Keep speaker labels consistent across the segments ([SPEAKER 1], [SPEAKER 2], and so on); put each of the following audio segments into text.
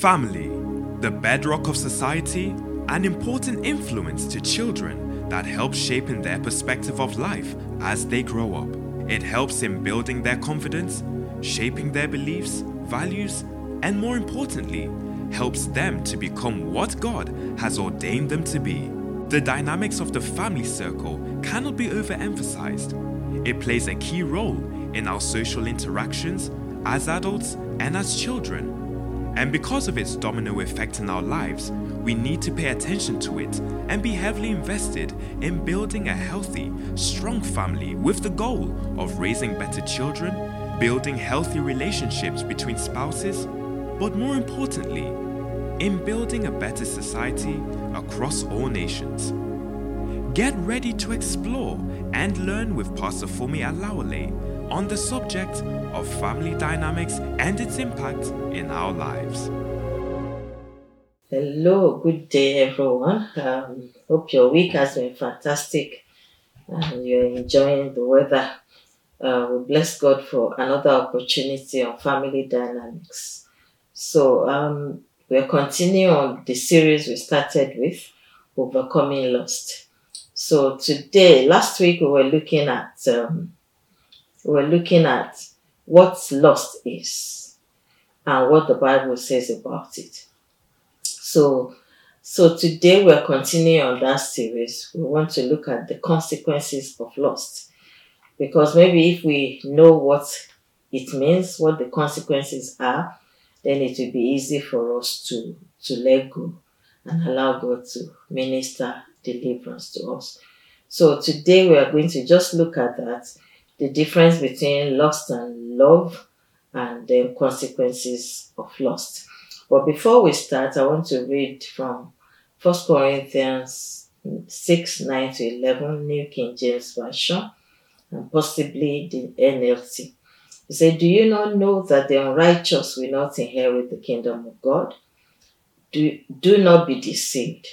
[SPEAKER 1] Family, the bedrock of society, an important influence to children that helps shaping their perspective of life as they grow up. It helps in building their confidence, shaping their beliefs, values, and more importantly, helps them to become what God has ordained them to be. The dynamics of the family circle cannot be overemphasized. It plays a key role in our social interactions as adults and as children. And because of its domino effect in our lives, we need to pay attention to it and be heavily invested in building a healthy, strong family with the goal of raising better children, building healthy relationships between spouses, but more importantly, in building a better society across all nations. Get ready to explore and learn with Pastor Fumi Alawale on the subject of family dynamics and its impact in our lives.
[SPEAKER 2] Hello, good day, everyone. Um, hope your week has been fantastic and you're enjoying the weather. Uh, we bless God for another opportunity on family dynamics. So, um, we're continuing on the series we started with, Overcoming Lust. So, today, last week, we were looking at um, were looking at what lust is and what the Bible says about it. So, so today we're continuing on that series. We want to look at the consequences of lust. Because maybe if we know what it means, what the consequences are, then it will be easy for us to, to let go and allow God to minister deliverance to us. So today we are going to just look at that the difference between lust and love and the consequences of lust. But before we start, I want to read from 1 Corinthians 6 9 to 11, New King James Version, and possibly the NLT. He said, Do you not know that the unrighteous will not inherit the kingdom of God? Do, do not be deceived.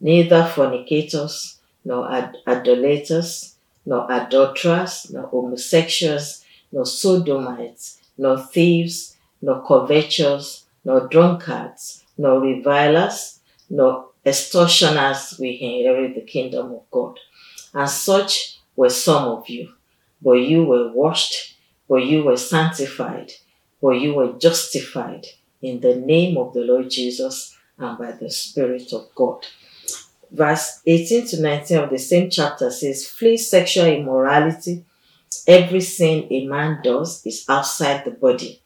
[SPEAKER 2] Neither fornicators, nor ad- idolaters, nor adulterers, nor homosexuals, nor sodomites, nor thieves, nor covetous, nor drunkards, nor revilers, nor extortioners will inherit the kingdom of God. And such were some of you. But you were washed, but you were sanctified, but you were justified in the name of the Lord Jesus and by the Spirit of God verse 18 to 19 of the same chapter says, Flee sexual immorality. Every sin a man does is outside the body,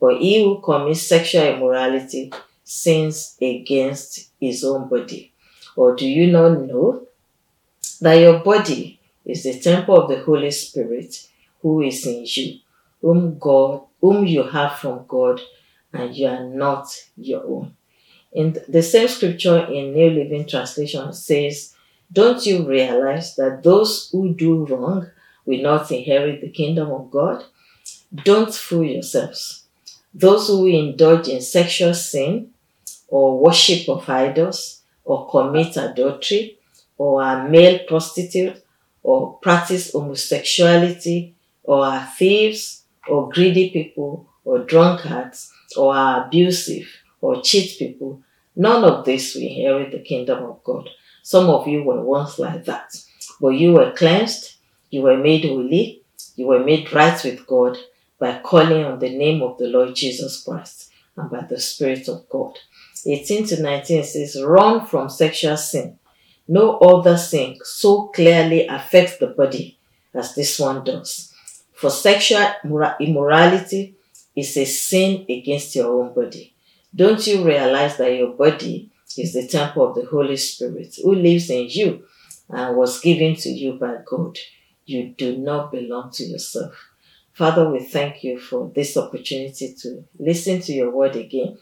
[SPEAKER 2] but he who commits sexual immorality sins against his own body. Or do you not know that your body is the temple of the Holy Spirit who is in you, whom God, whom you have from God, and you are not your own? In the same scripture in New Living Translation says, Don't you realize that those who do wrong will not inherit the kingdom of God? Don't fool yourselves. Those who indulge in sexual sin or worship of idols or commit adultery or are male prostitutes or practice homosexuality or are thieves or greedy people or drunkards or are abusive or cheat people None of this will inherit the kingdom of God. Some of you were once like that, but you were cleansed, you were made holy, you were made right with God by calling on the name of the Lord Jesus Christ and by the Spirit of God. 18 to 19 says, Run from sexual sin. No other sin so clearly affects the body as this one does. For sexual immorality is a sin against your own body. Don't you realize that your body is the temple of the Holy Spirit who lives in you and was given to you by God? You do not belong to yourself. Father, we thank you for this opportunity to listen to your word again.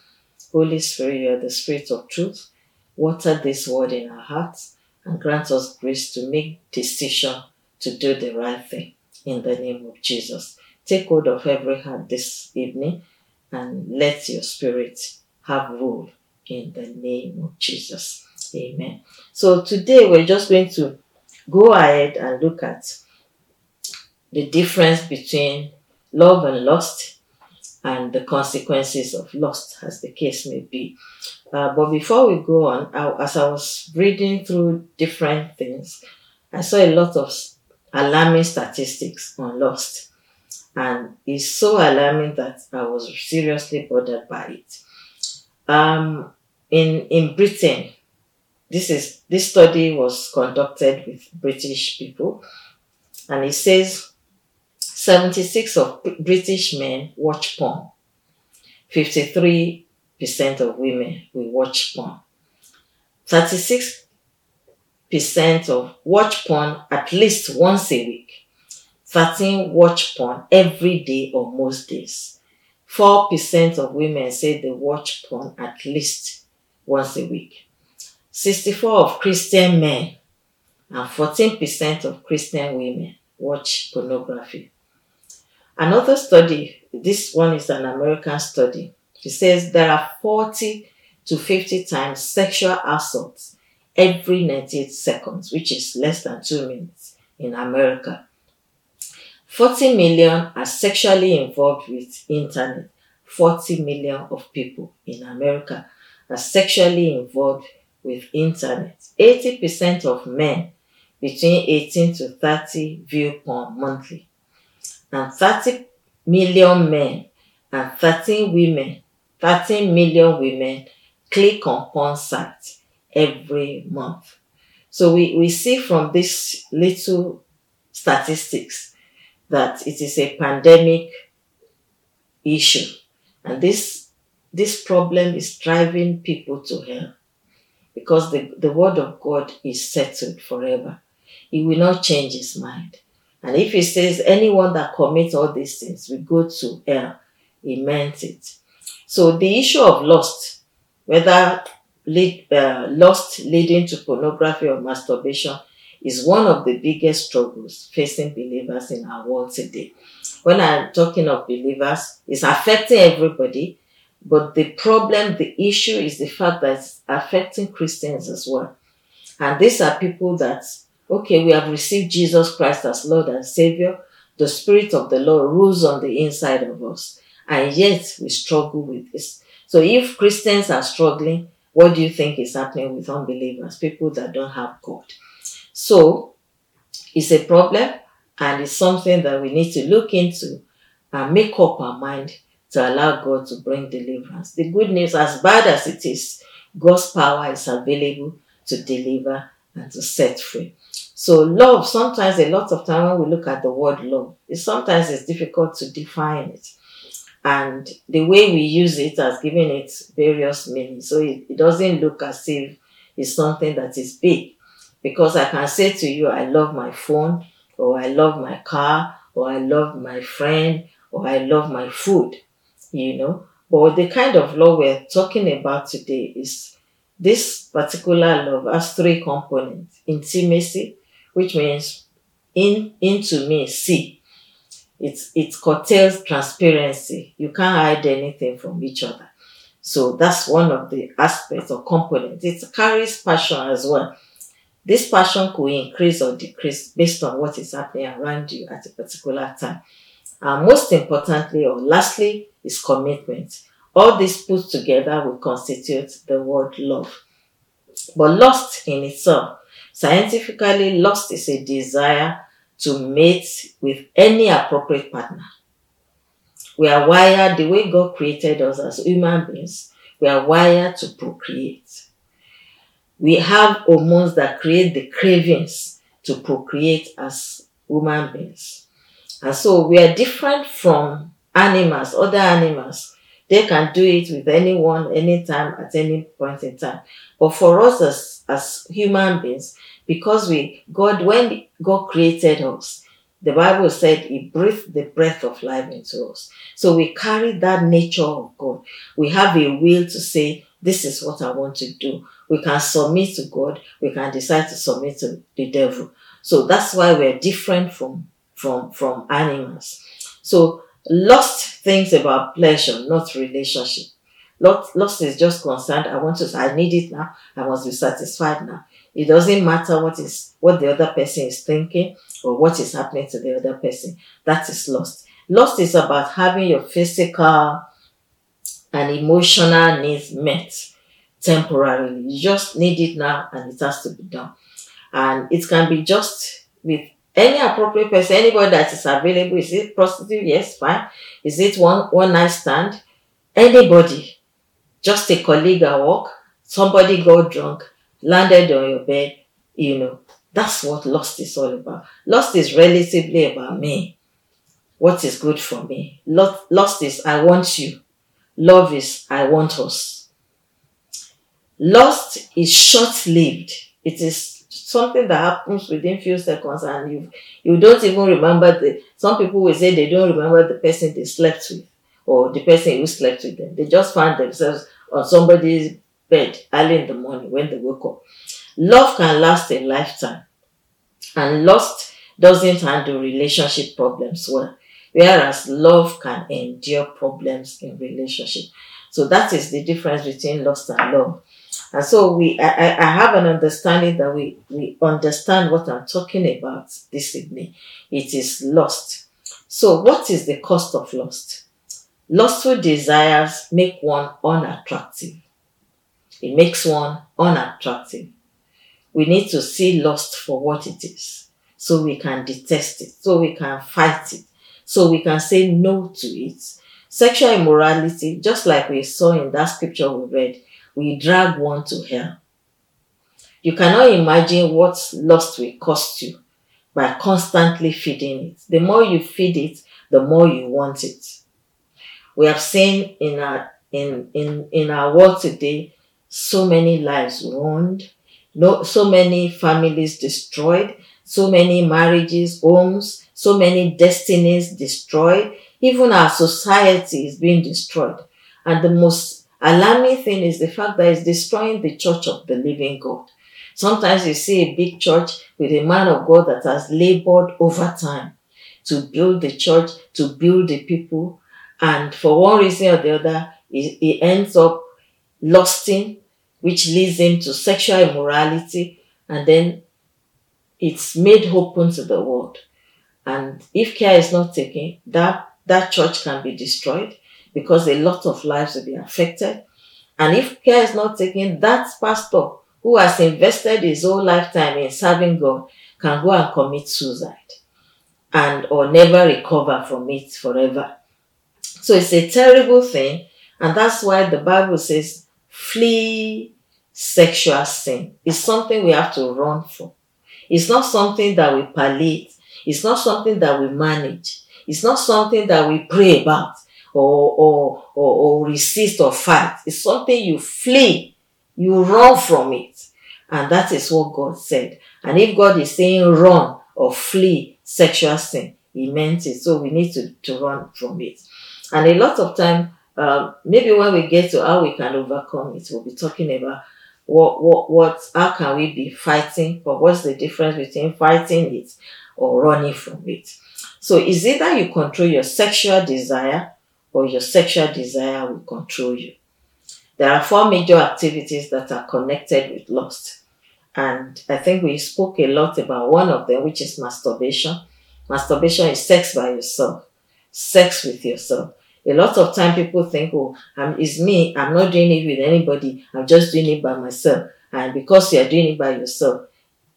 [SPEAKER 2] Holy Spirit, you are the Spirit of truth. Water this word in our hearts and grant us grace to make decision to do the right thing in the name of Jesus. Take hold of every heart this evening and let your spirit have rule in the name of Jesus. Amen. So today we're just going to go ahead and look at the difference between love and lust and the consequences of lust, as the case may be. Uh, but before we go on, I, as I was reading through different things, I saw a lot of alarming statistics on lust. And it's so alarming that I was seriously bothered by it. Um, in, in Britain, this is this study was conducted with British people, and it says 76 of British men watch porn. 53% of women will watch porn. 36% of watch porn at least once a week. 13 watch porn every day or most days. 4% of women say they watch porn at least once a week. 64 of Christian men and 14% of Christian women watch pornography. Another study, this one is an American study, it says there are 40 to 50 times sexual assaults every 98 seconds, which is less than two minutes in America. 40 million are sexually involved with internet. 40 million of people in America are sexually involved with internet. 80% of men between 18 to 30 view porn monthly. And 30 million men and 13 women, 13 million women click on porn sites every month. So we, we see from this little statistics that it is a pandemic issue. And this, this problem is driving people to hell because the, the word of God is settled forever. He will not change his mind. And if he says anyone that commits all these things will go to hell, he meant it. So the issue of lust, whether lead, uh, lust leading to pornography or masturbation, is one of the biggest struggles facing believers in our world today. When I'm talking of believers, it's affecting everybody, but the problem, the issue is the fact that it's affecting Christians as well. And these are people that, okay, we have received Jesus Christ as Lord and Savior. The Spirit of the Lord rules on the inside of us. And yet we struggle with this. So if Christians are struggling, what do you think is happening with unbelievers, people that don't have God? So it's a problem and it's something that we need to look into and make up our mind to allow God to bring deliverance. The good news, as bad as it is, God's power is available to deliver and to set free. So love, sometimes a lot of time when we look at the word love, it sometimes it's difficult to define it. And the way we use it has given it various meanings. So it, it doesn't look as if it's something that is big. Because I can say to you, I love my phone, or I love my car, or I love my friend, or I love my food you know. But the kind of love we're talking about today is this particular love has three components intimacy, which means in into me, see. It's it curtails transparency. You can't hide anything from each other. So that's one of the aspects or components. It carries passion as well. This passion could increase or decrease based on what is happening around you at a particular time. And most importantly, or lastly, is commitment. All this put together will constitute the word love. But lust in itself, scientifically, lust is a desire to mate with any appropriate partner. We are wired the way God created us as human beings. We are wired to procreate. We have hormones that create the cravings to procreate as human beings. And so we are different from animals, other animals. They can do it with anyone, anytime, at any point in time. But for us as, as human beings, because we, God, when God created us, the Bible said He breathed the breath of life into us. So we carry that nature of God. We have a will to say, this is what I want to do. We can submit to God. We can decide to submit to the devil. So that's why we're different from, from, from animals. So Lust thinks about pleasure, not relationship. Lust is just concerned. I want to. I need it now. I must be satisfied now. It doesn't matter what is what the other person is thinking or what is happening to the other person. That is lust. Lust is about having your physical and emotional needs met temporarily. You just need it now and it has to be done. And it can be just with any appropriate person, anybody that is available. Is it prostitute? Yes, fine. Is it one one night stand? Anybody, just a colleague at work, somebody got drunk, landed on your bed, you know. That's what lust is all about. Lust is relatively about me. What is good for me? Lust is I want you. Love is I want us. Lust is short lived. It is something that happens within few seconds and you you don't even remember the some people will say they don't remember the person they slept with or the person who slept with them. They just find themselves on somebody's bed early in the morning when they woke up. Love can last a lifetime. And lust doesn't handle relationship problems well, whereas love can endure problems in relationship. So that is the difference between lust and love. And so we, I, I have an understanding that we, we understand what I'm talking about this evening. It is lust. So what is the cost of lust? Lustful desires make one unattractive. It makes one unattractive. We need to see lust for what it is so we can detest it, so we can fight it, so we can say no to it. Sexual immorality, just like we saw in that scripture we read, we drag one to hell. You cannot imagine what lust will cost you by constantly feeding it. The more you feed it, the more you want it. We have seen in our in in in our world today so many lives ruined, no so many families destroyed, so many marriages, homes, so many destinies destroyed. Even our society is being destroyed. And the most alarming thing is the fact that it's destroying the church of the living God. Sometimes you see a big church with a man of God that has labored over time to build the church, to build the people, and for one reason or the other, he, ends up lusting, which leads him to sexual immorality, and then it's made open to the world. And if care is not taken, that, that church can be destroyed because a lot of lives will be affected. And if care is not taken, that pastor who has invested his whole lifetime in serving God can go and commit suicide and or never recover from it forever. So it's a terrible thing. And that's why the Bible says, flee sexual sin. It's something we have to run for. It's not something that we palliate. It's not something that we manage. It's not something that we pray about or, or, or, or resist or fight. It's something you flee. You run from it. And that is what God said. And if God is saying run or flee sexual sin, He meant it. So we need to, to run from it. And a lot of time, um, maybe when we get to how we can overcome it, we'll be talking about what what what how can we be fighting but what's the difference between fighting it or running from it so is it that you control your sexual desire or your sexual desire will control you there are four major activities that are connected with lust and i think we spoke a lot about one of them which is masturbation masturbation is sex by yourself sex with yourself a lot of time people think, oh, um, it's me. I'm not doing it with anybody. I'm just doing it by myself. And because you're doing it by yourself,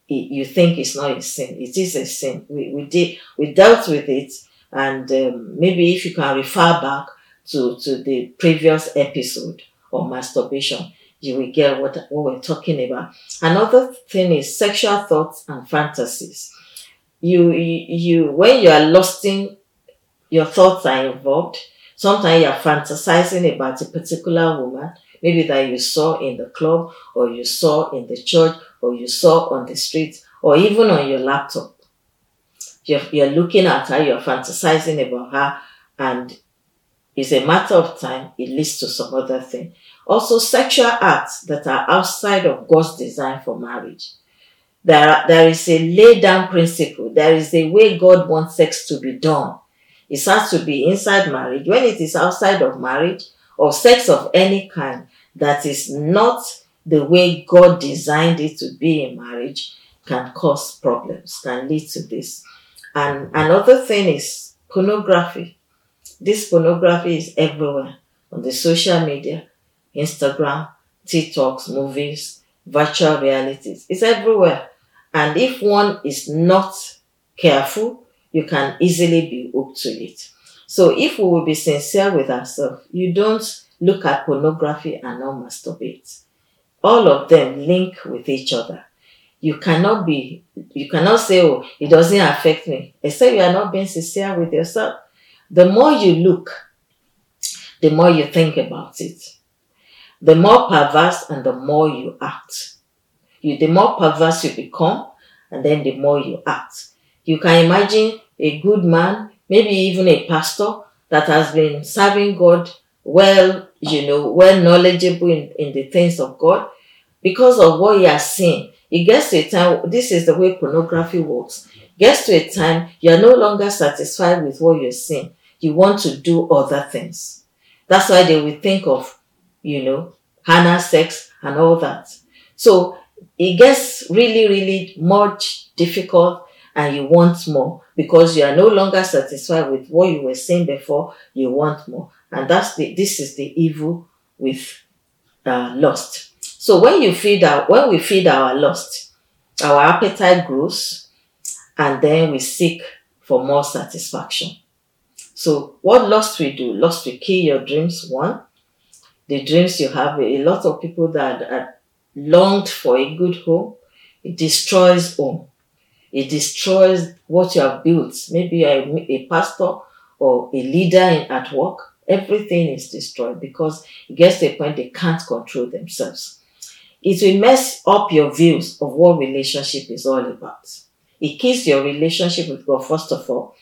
[SPEAKER 2] it, you think it's not a sin. It is a sin. We, we did, we dealt with it. And um, maybe if you can refer back to, to the previous episode on masturbation, you will get what, what we're talking about. Another thing is sexual thoughts and fantasies. You, you, when you are lusting, your thoughts are involved Sometimes you're fantasizing about a particular woman, maybe that you saw in the club, or you saw in the church, or you saw on the street, or even on your laptop. You're, you're looking at her, you're fantasizing about her, and it's a matter of time, it leads to some other thing. Also, sexual acts that are outside of God's design for marriage. There, are, there is a lay down principle. There is a way God wants sex to be done. It has to be inside marriage. When it is outside of marriage or sex of any kind that is not the way God designed it to be in marriage can cause problems, can lead to this. And another thing is pornography. this pornography is everywhere on the social media, Instagram, TikToks, movies, virtual realities. It's everywhere. And if one is not careful, you can easily be hooked to it. So if we will be sincere with ourselves, you don't look at pornography and not masturbate. All of them link with each other. You cannot be, you cannot say, oh, it doesn't affect me, except you are not being sincere with yourself. The more you look, the more you think about it. The more perverse and the more you act. You, the more perverse you become, and then the more you act. You can imagine a good man, maybe even a pastor that has been serving God well, you know, well knowledgeable in, in the things of God because of what he has seen. It gets to a time, this is the way pornography works. Gets to a time, you are no longer satisfied with what you're seeing. You want to do other things. That's why they will think of, you know, anal sex and all that. So it gets really, really much difficult and you want more because you are no longer satisfied with what you were saying before. You want more. And that's the, this is the evil with uh, lust. So when you feed our, when we feed our lust, our appetite grows and then we seek for more satisfaction. So what lust will do? Lust will kill your dreams, one. The dreams you have, a lot of people that are longed for a good home, it destroys home. It destroys what you have built. Maybe you're a, a pastor or a leader in, at work. Everything is destroyed because it gets to a point they can't control themselves. It will mess up your views of what relationship is all about. It kills your relationship with God, first of all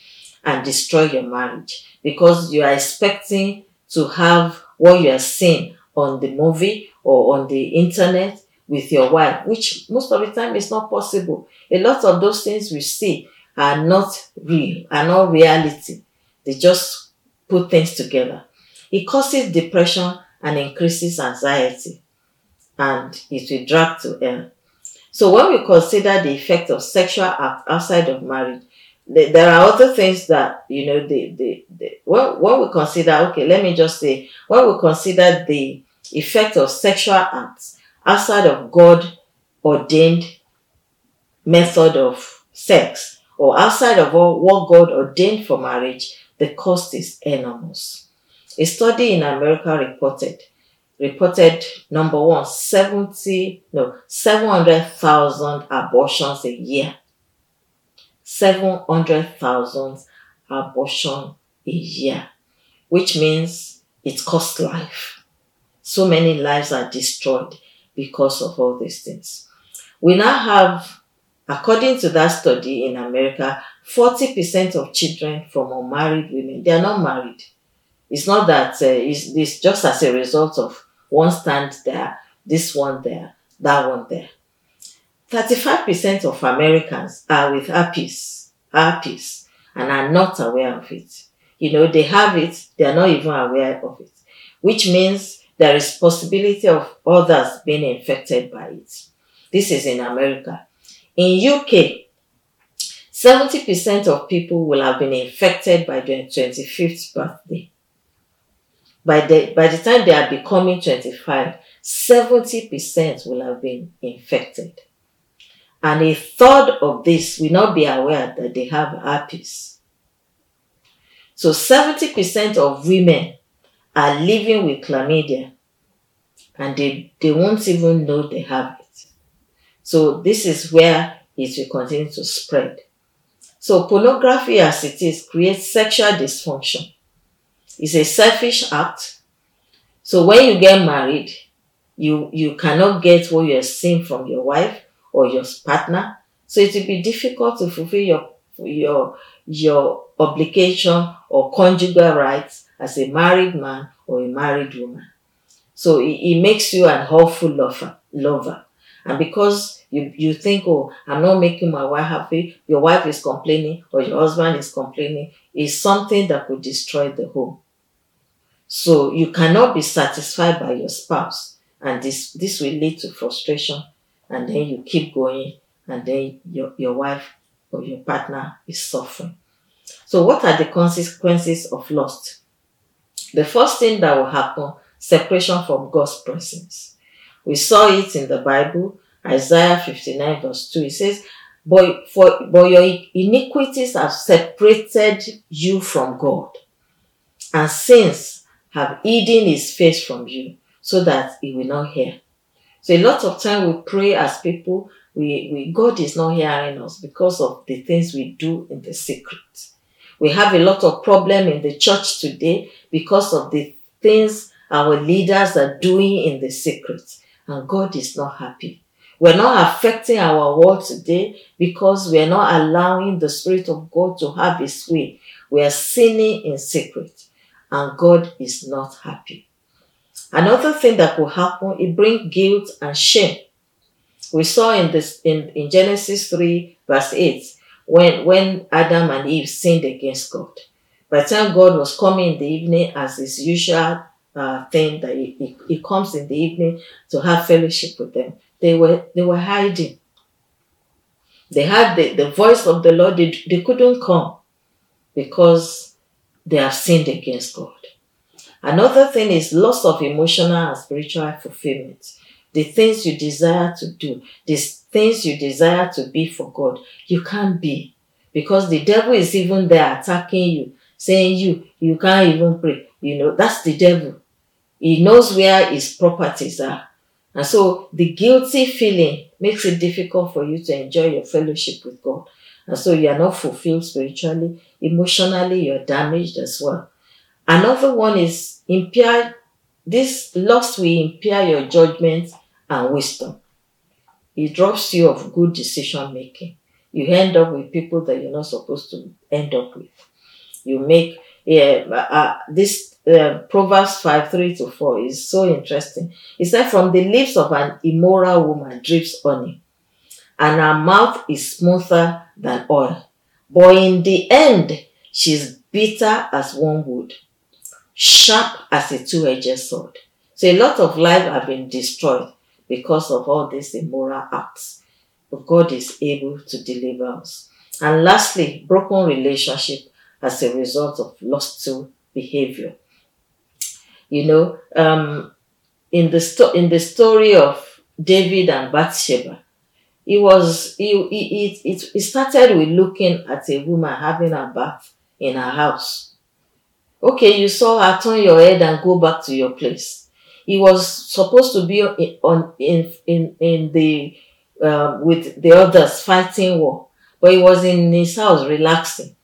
[SPEAKER 2] and destroy your marriage because you are expecting to have what you are seeing on the movie or on the internet with your wife, which most of the time is not possible. A lot of those things we see are not real, are not reality. They just put things together. It causes depression and increases anxiety, and it will drag to hell. So when we consider the effect of sexual act outside of marriage, there are other things that you know the the, the when, when we consider okay let me just say when we consider the effect of sexual acts outside of god ordained method of sex or outside of all, what god ordained for marriage the cost is enormous a study in america reported reported number one 70 no 700000 abortions a year 700,000 abortion a year, which means it costs life. So many lives are destroyed because of all these things. We now have, according to that study in America, 40% of children from unmarried women, they are not married. It's not that uh, it's, it's just as a result of one stand there, this one there, that one there. 35% of Americans are with herpes, herpes, and are not aware of it. You know, they have it, they are not even aware of it, which means there is possibility of others being infected by it. This is in America. In UK, 70% of people will have been infected by their 25th birthday. By the, by the time they are becoming 25, 70% will have been infected and a third of this will not be aware that they have herpes. So 70% of women are living with chlamydia and they, they won't even know they have it. So this is where it will continue to spread. So pornography as it is creates sexual dysfunction. It's a selfish act. So when you get married, you, you cannot get what you're seeing from your wife or your partner. So it will be difficult to fulfill your your your obligation or conjugal rights as a married man or a married woman. So it, it makes you an awful lover, lover. And because you, you think, oh, I'm not making my wife happy, your wife is complaining or your husband is complaining, is something that could destroy the home. So you cannot be satisfied by your spouse. And this, this will lead to frustration and then you keep going and then your, your wife or your partner is suffering. So what are the consequences of lust? The first thing that will happen, separation from God's presence. We saw it in the Bible, Isaiah 59 verse 2. It says, but, for, but your iniquities have separated you from God, and sins have hidden his face from you, so that he will not hear. So a lot of time we pray as people, we, we God is not hearing us because of the things we do in the secret. We have a lot of problem in the church today because of the things our leaders are doing in the secret. And God is not happy. We're not affecting our world today because we're not allowing the Spirit of God to have His way. We are sinning in secret and God is not happy. Another thing that will happen, it brings guilt and shame. We saw in this in, in Genesis 3, verse 8, when, when Adam and Eve sinned against God. By the time God was coming in the evening as his usual uh, thing that he, he, he comes in the evening to have fellowship with them, they were they were hiding. They had the, the voice of the Lord, they, they couldn't come because they have sinned against God. Another thing is loss of emotional and spiritual fulfillment. The things you desire to do, the things you desire to be for God, you can't be because the devil is even there attacking you, saying you you can't even pray. You know that's the devil. He knows where his properties are, and so the guilty feeling makes it difficult for you to enjoy your fellowship with God. And so you are not fulfilled spiritually, emotionally, you're damaged as well. Another one is impair, this loss will impair your judgment and wisdom. It drops you of good decision making. You end up with people that you're not supposed to end up with. You make, yeah, uh, this uh, Proverbs 5 3 to 4 is so interesting. It said, From the lips of an immoral woman drips honey, and her mouth is smoother than oil. But in the end, she's bitter as wormwood, sharp as a two edged sword. So a lot of lives have been destroyed because of all these immoral acts. But God is able to deliver us. And lastly, broken relationship as a result of lustful behavior. You know, um, in the sto- in the story of David and Bathsheba, it was it, it, it, it started with looking at a woman having a bath in her house. Okay, you saw her turn your head and go back to your place. He was supposed to be on in in in the uh, with the others fighting war, but he was in his house relaxing,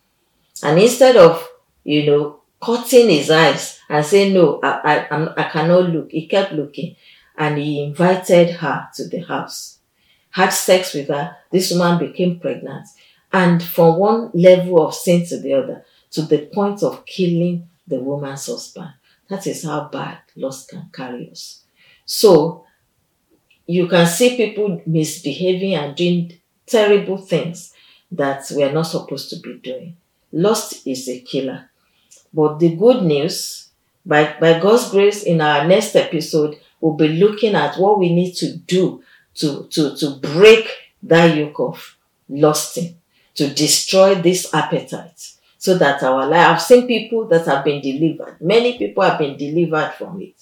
[SPEAKER 2] and instead of you know cutting his eyes and saying no, I I I cannot look, he kept looking, and he invited her to the house, had sex with her. This woman became pregnant, and from one level of sin to the other, to the point of killing the woman's husband. That is how bad lust can carry us. So you can see people misbehaving and doing terrible things that we are not supposed to be doing. Lust is a killer. But the good news, by, by God's grace, in our next episode, we'll be looking at what we need to do to, to, to break that yoke of lusting, to destroy this appetite so that our life, I've seen people that have been delivered. Many people have been delivered from it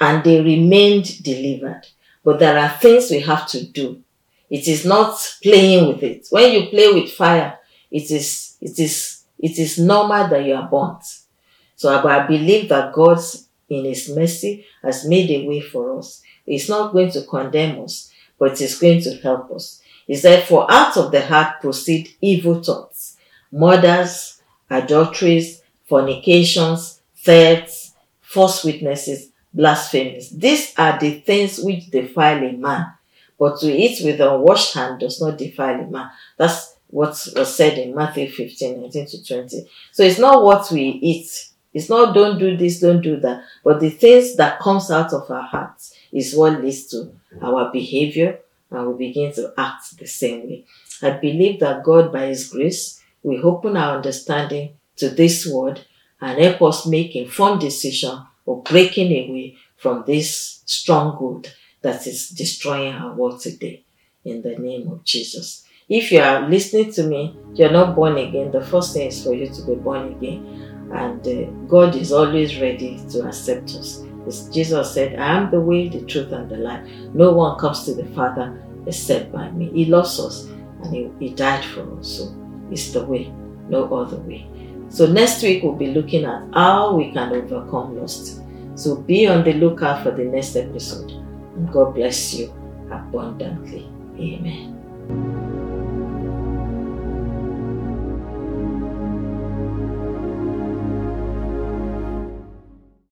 [SPEAKER 2] and they remained delivered. But there are things we have to do. It is not playing with it. When you play with fire, it is, it is, it is normal that you are burnt. So I believe that God, in His mercy, has made a way for us. He's not going to condemn us, but He's going to help us. He said, For out of the heart proceed evil thoughts murders, adulteries, fornications, thefts, false witnesses, blasphemies. These are the things which defile a man. But to eat with a washed hand does not defile a man. That's what was said in Matthew 15, 19 to 20. So it's not what we eat. It's not don't do this, don't do that. But the things that comes out of our hearts is what leads to our behavior and we begin to act the same way. I believe that God, by His grace, we open our understanding to this word and help us make informed decision of breaking away from this stronghold that is destroying our world today. In the name of Jesus. If you are listening to me, you're not born again, the first thing is for you to be born again. And uh, God is always ready to accept us. As Jesus said, I am the way, the truth, and the life. No one comes to the Father except by me. He loves us and He, he died for us. So it's the way, no other way. So next week we'll be looking at how we can overcome lust. So be on the lookout for the next episode. And God bless you abundantly. Amen.